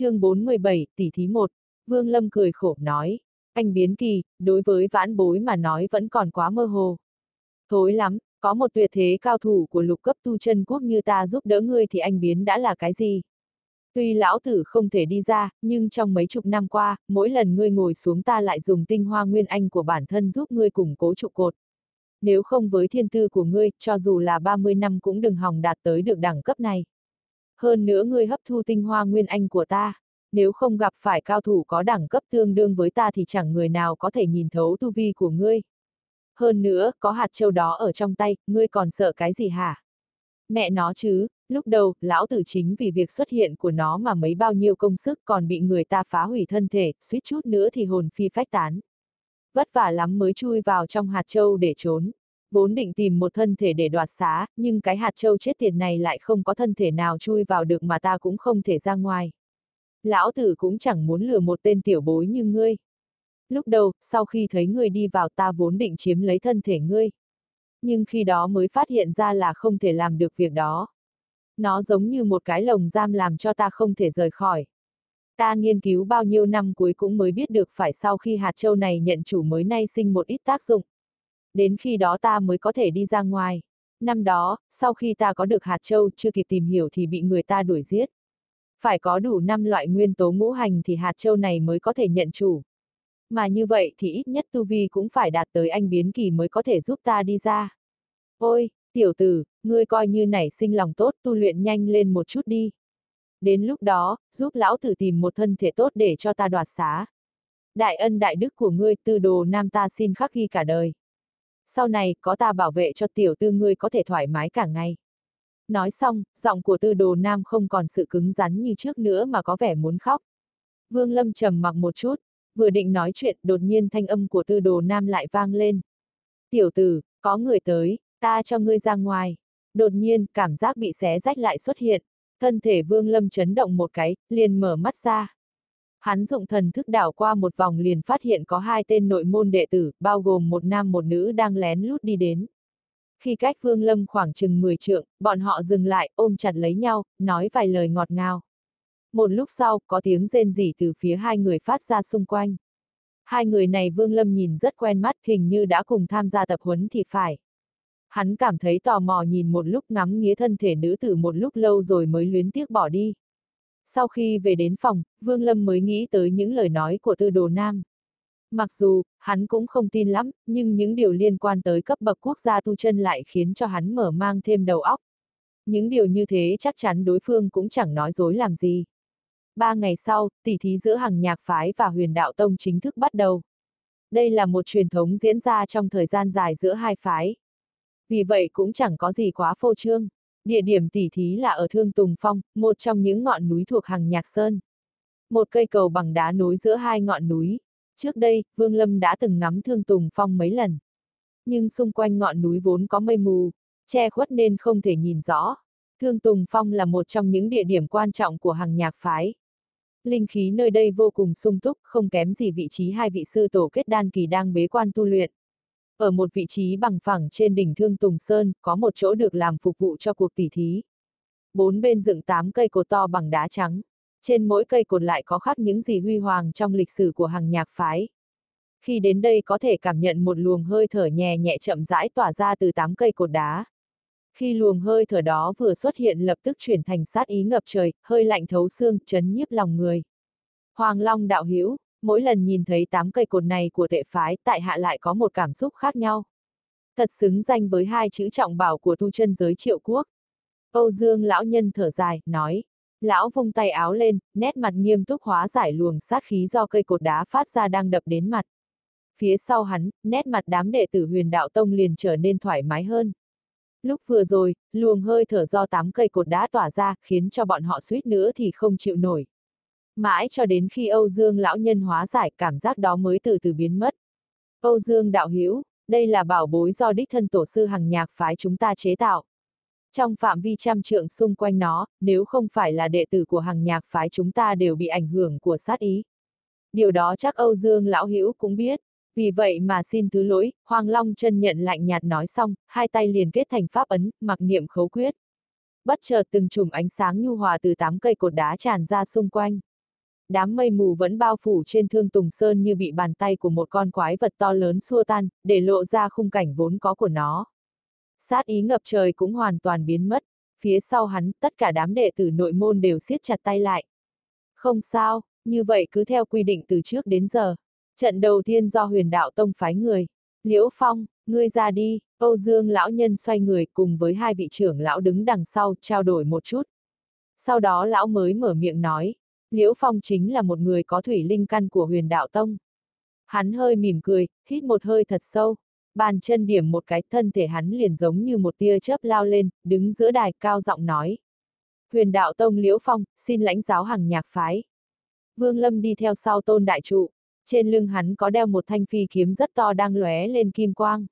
chương 417, tỷ thí 1, Vương Lâm cười khổ nói, anh biến kỳ, đối với vãn bối mà nói vẫn còn quá mơ hồ. Thối lắm, có một tuyệt thế cao thủ của lục cấp tu chân quốc như ta giúp đỡ ngươi thì anh biến đã là cái gì? Tuy lão tử không thể đi ra, nhưng trong mấy chục năm qua, mỗi lần ngươi ngồi xuống ta lại dùng tinh hoa nguyên anh của bản thân giúp ngươi củng cố trụ cột. Nếu không với thiên tư của ngươi, cho dù là 30 năm cũng đừng hòng đạt tới được đẳng cấp này. Hơn nữa ngươi hấp thu tinh hoa nguyên anh của ta. Nếu không gặp phải cao thủ có đẳng cấp tương đương với ta thì chẳng người nào có thể nhìn thấu tu vi của ngươi. Hơn nữa, có hạt châu đó ở trong tay, ngươi còn sợ cái gì hả? Mẹ nó chứ, lúc đầu, lão tử chính vì việc xuất hiện của nó mà mấy bao nhiêu công sức còn bị người ta phá hủy thân thể, suýt chút nữa thì hồn phi phách tán. Vất vả lắm mới chui vào trong hạt châu để trốn. Vốn định tìm một thân thể để đoạt xá, nhưng cái hạt châu chết tiệt này lại không có thân thể nào chui vào được mà ta cũng không thể ra ngoài. Lão tử cũng chẳng muốn lừa một tên tiểu bối như ngươi. Lúc đầu, sau khi thấy ngươi đi vào ta vốn định chiếm lấy thân thể ngươi. Nhưng khi đó mới phát hiện ra là không thể làm được việc đó. Nó giống như một cái lồng giam làm cho ta không thể rời khỏi. Ta nghiên cứu bao nhiêu năm cuối cũng mới biết được phải sau khi hạt châu này nhận chủ mới nay sinh một ít tác dụng. Đến khi đó ta mới có thể đi ra ngoài. Năm đó, sau khi ta có được hạt châu chưa kịp tìm hiểu thì bị người ta đuổi giết. Phải có đủ 5 loại nguyên tố ngũ hành thì hạt châu này mới có thể nhận chủ. Mà như vậy thì ít nhất tu vi cũng phải đạt tới anh biến kỳ mới có thể giúp ta đi ra. Ôi, tiểu tử, ngươi coi như nảy sinh lòng tốt tu luyện nhanh lên một chút đi. Đến lúc đó, giúp lão tử tìm một thân thể tốt để cho ta đoạt xá. Đại ân đại đức của ngươi tư đồ nam ta xin khắc ghi cả đời. Sau này, có ta bảo vệ cho tiểu tư ngươi có thể thoải mái cả ngày. Nói xong, giọng của tư đồ nam không còn sự cứng rắn như trước nữa mà có vẻ muốn khóc. Vương Lâm trầm mặc một chút, vừa định nói chuyện, đột nhiên thanh âm của tư đồ nam lại vang lên. Tiểu tử, có người tới, ta cho ngươi ra ngoài. Đột nhiên, cảm giác bị xé rách lại xuất hiện. Thân thể vương lâm chấn động một cái, liền mở mắt ra. Hắn dụng thần thức đảo qua một vòng liền phát hiện có hai tên nội môn đệ tử, bao gồm một nam một nữ đang lén lút đi đến. Khi cách vương lâm khoảng chừng 10 trượng, bọn họ dừng lại, ôm chặt lấy nhau, nói vài lời ngọt ngào. Một lúc sau, có tiếng rên rỉ từ phía hai người phát ra xung quanh. Hai người này Vương Lâm nhìn rất quen mắt, hình như đã cùng tham gia tập huấn thì phải. Hắn cảm thấy tò mò nhìn một lúc ngắm nghía thân thể nữ tử một lúc lâu rồi mới luyến tiếc bỏ đi. Sau khi về đến phòng, Vương Lâm mới nghĩ tới những lời nói của tư đồ nam. Mặc dù, hắn cũng không tin lắm, nhưng những điều liên quan tới cấp bậc quốc gia tu chân lại khiến cho hắn mở mang thêm đầu óc. Những điều như thế chắc chắn đối phương cũng chẳng nói dối làm gì. Ba ngày sau, tỷ thí giữa hàng nhạc phái và huyền đạo tông chính thức bắt đầu. Đây là một truyền thống diễn ra trong thời gian dài giữa hai phái. Vì vậy cũng chẳng có gì quá phô trương. Địa điểm tỷ thí là ở Thương Tùng Phong, một trong những ngọn núi thuộc hàng nhạc sơn. Một cây cầu bằng đá nối giữa hai ngọn núi. Trước đây, Vương Lâm đã từng ngắm Thương Tùng Phong mấy lần. Nhưng xung quanh ngọn núi vốn có mây mù, che khuất nên không thể nhìn rõ. Thương Tùng Phong là một trong những địa điểm quan trọng của hàng nhạc phái. Linh khí nơi đây vô cùng sung túc, không kém gì vị trí hai vị sư tổ kết đan kỳ đang bế quan tu luyện. Ở một vị trí bằng phẳng trên đỉnh Thương Tùng Sơn, có một chỗ được làm phục vụ cho cuộc tỉ thí. Bốn bên dựng tám cây cột to bằng đá trắng. Trên mỗi cây cột lại có khắc những gì huy hoàng trong lịch sử của hàng nhạc phái. Khi đến đây có thể cảm nhận một luồng hơi thở nhẹ nhẹ chậm rãi tỏa ra từ tám cây cột đá. Khi luồng hơi thở đó vừa xuất hiện lập tức chuyển thành sát ý ngập trời, hơi lạnh thấu xương, chấn nhiếp lòng người. Hoàng Long đạo hữu mỗi lần nhìn thấy tám cây cột này của tệ phái, tại hạ lại có một cảm xúc khác nhau. Thật xứng danh với hai chữ trọng bảo của tu chân giới triệu quốc. Âu Dương lão nhân thở dài, nói. Lão vung tay áo lên, nét mặt nghiêm túc hóa giải luồng sát khí do cây cột đá phát ra đang đập đến mặt. Phía sau hắn, nét mặt đám đệ tử huyền đạo tông liền trở nên thoải mái hơn. Lúc vừa rồi, luồng hơi thở do tám cây cột đá tỏa ra, khiến cho bọn họ suýt nữa thì không chịu nổi. Mãi cho đến khi Âu Dương lão nhân hóa giải cảm giác đó mới từ từ biến mất. Âu Dương đạo hữu đây là bảo bối do đích thân tổ sư hằng nhạc phái chúng ta chế tạo. Trong phạm vi trăm trượng xung quanh nó, nếu không phải là đệ tử của hằng nhạc phái chúng ta đều bị ảnh hưởng của sát ý. Điều đó chắc Âu Dương lão hữu cũng biết. Vì vậy mà xin thứ lỗi, Hoàng Long chân nhận lạnh nhạt nói xong, hai tay liền kết thành pháp ấn, mặc niệm khấu quyết. Bất chợt từng chùm ánh sáng nhu hòa từ tám cây cột đá tràn ra xung quanh đám mây mù vẫn bao phủ trên thương Tùng Sơn như bị bàn tay của một con quái vật to lớn xua tan, để lộ ra khung cảnh vốn có của nó. Sát ý ngập trời cũng hoàn toàn biến mất, phía sau hắn, tất cả đám đệ tử nội môn đều siết chặt tay lại. Không sao, như vậy cứ theo quy định từ trước đến giờ. Trận đầu tiên do huyền đạo tông phái người. Liễu Phong, ngươi ra đi, Âu Dương lão nhân xoay người cùng với hai vị trưởng lão đứng đằng sau, trao đổi một chút. Sau đó lão mới mở miệng nói, Liễu Phong chính là một người có thủy linh căn của huyền đạo tông. Hắn hơi mỉm cười, hít một hơi thật sâu, bàn chân điểm một cái thân thể hắn liền giống như một tia chớp lao lên, đứng giữa đài cao giọng nói. Huyền đạo tông Liễu Phong, xin lãnh giáo hàng nhạc phái. Vương Lâm đi theo sau tôn đại trụ, trên lưng hắn có đeo một thanh phi kiếm rất to đang lóe lên kim quang.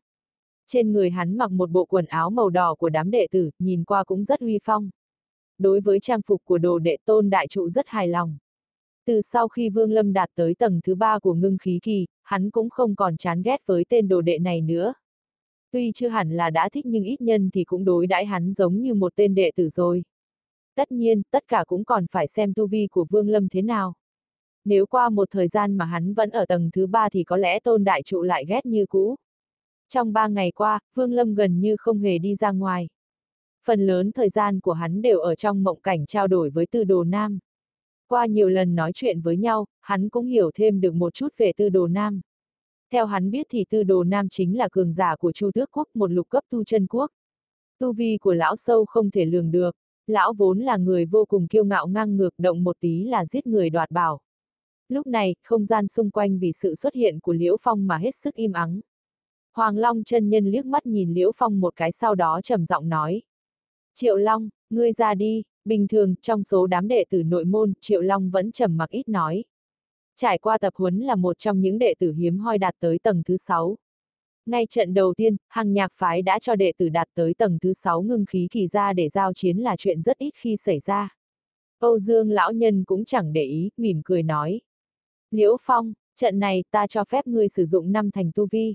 Trên người hắn mặc một bộ quần áo màu đỏ của đám đệ tử, nhìn qua cũng rất uy phong. Đối với trang phục của đồ đệ tôn đại trụ rất hài lòng. Từ sau khi Vương Lâm đạt tới tầng thứ ba của ngưng khí kỳ, hắn cũng không còn chán ghét với tên đồ đệ này nữa. Tuy chưa hẳn là đã thích nhưng ít nhân thì cũng đối đãi hắn giống như một tên đệ tử rồi. Tất nhiên, tất cả cũng còn phải xem tu vi của Vương Lâm thế nào. Nếu qua một thời gian mà hắn vẫn ở tầng thứ ba thì có lẽ tôn đại trụ lại ghét như cũ. Trong ba ngày qua, Vương Lâm gần như không hề đi ra ngoài. Phần lớn thời gian của hắn đều ở trong mộng cảnh trao đổi với tư đồ nam. Qua nhiều lần nói chuyện với nhau, hắn cũng hiểu thêm được một chút về tư đồ nam. Theo hắn biết thì tư đồ nam chính là cường giả của Chu Tước Quốc một lục cấp tu chân quốc. Tu vi của lão sâu không thể lường được, lão vốn là người vô cùng kiêu ngạo ngang ngược động một tí là giết người đoạt bảo. Lúc này, không gian xung quanh vì sự xuất hiện của Liễu Phong mà hết sức im ắng. Hoàng Long chân nhân liếc mắt nhìn Liễu Phong một cái sau đó trầm giọng nói. Triệu Long, ngươi ra đi, bình thường, trong số đám đệ tử nội môn, Triệu Long vẫn trầm mặc ít nói. Trải qua tập huấn là một trong những đệ tử hiếm hoi đạt tới tầng thứ 6. Ngay trận đầu tiên, hàng nhạc phái đã cho đệ tử đạt tới tầng thứ 6 ngưng khí kỳ ra để giao chiến là chuyện rất ít khi xảy ra. Âu Dương lão nhân cũng chẳng để ý, mỉm cười nói. Liễu Phong, trận này ta cho phép ngươi sử dụng năm thành tu vi.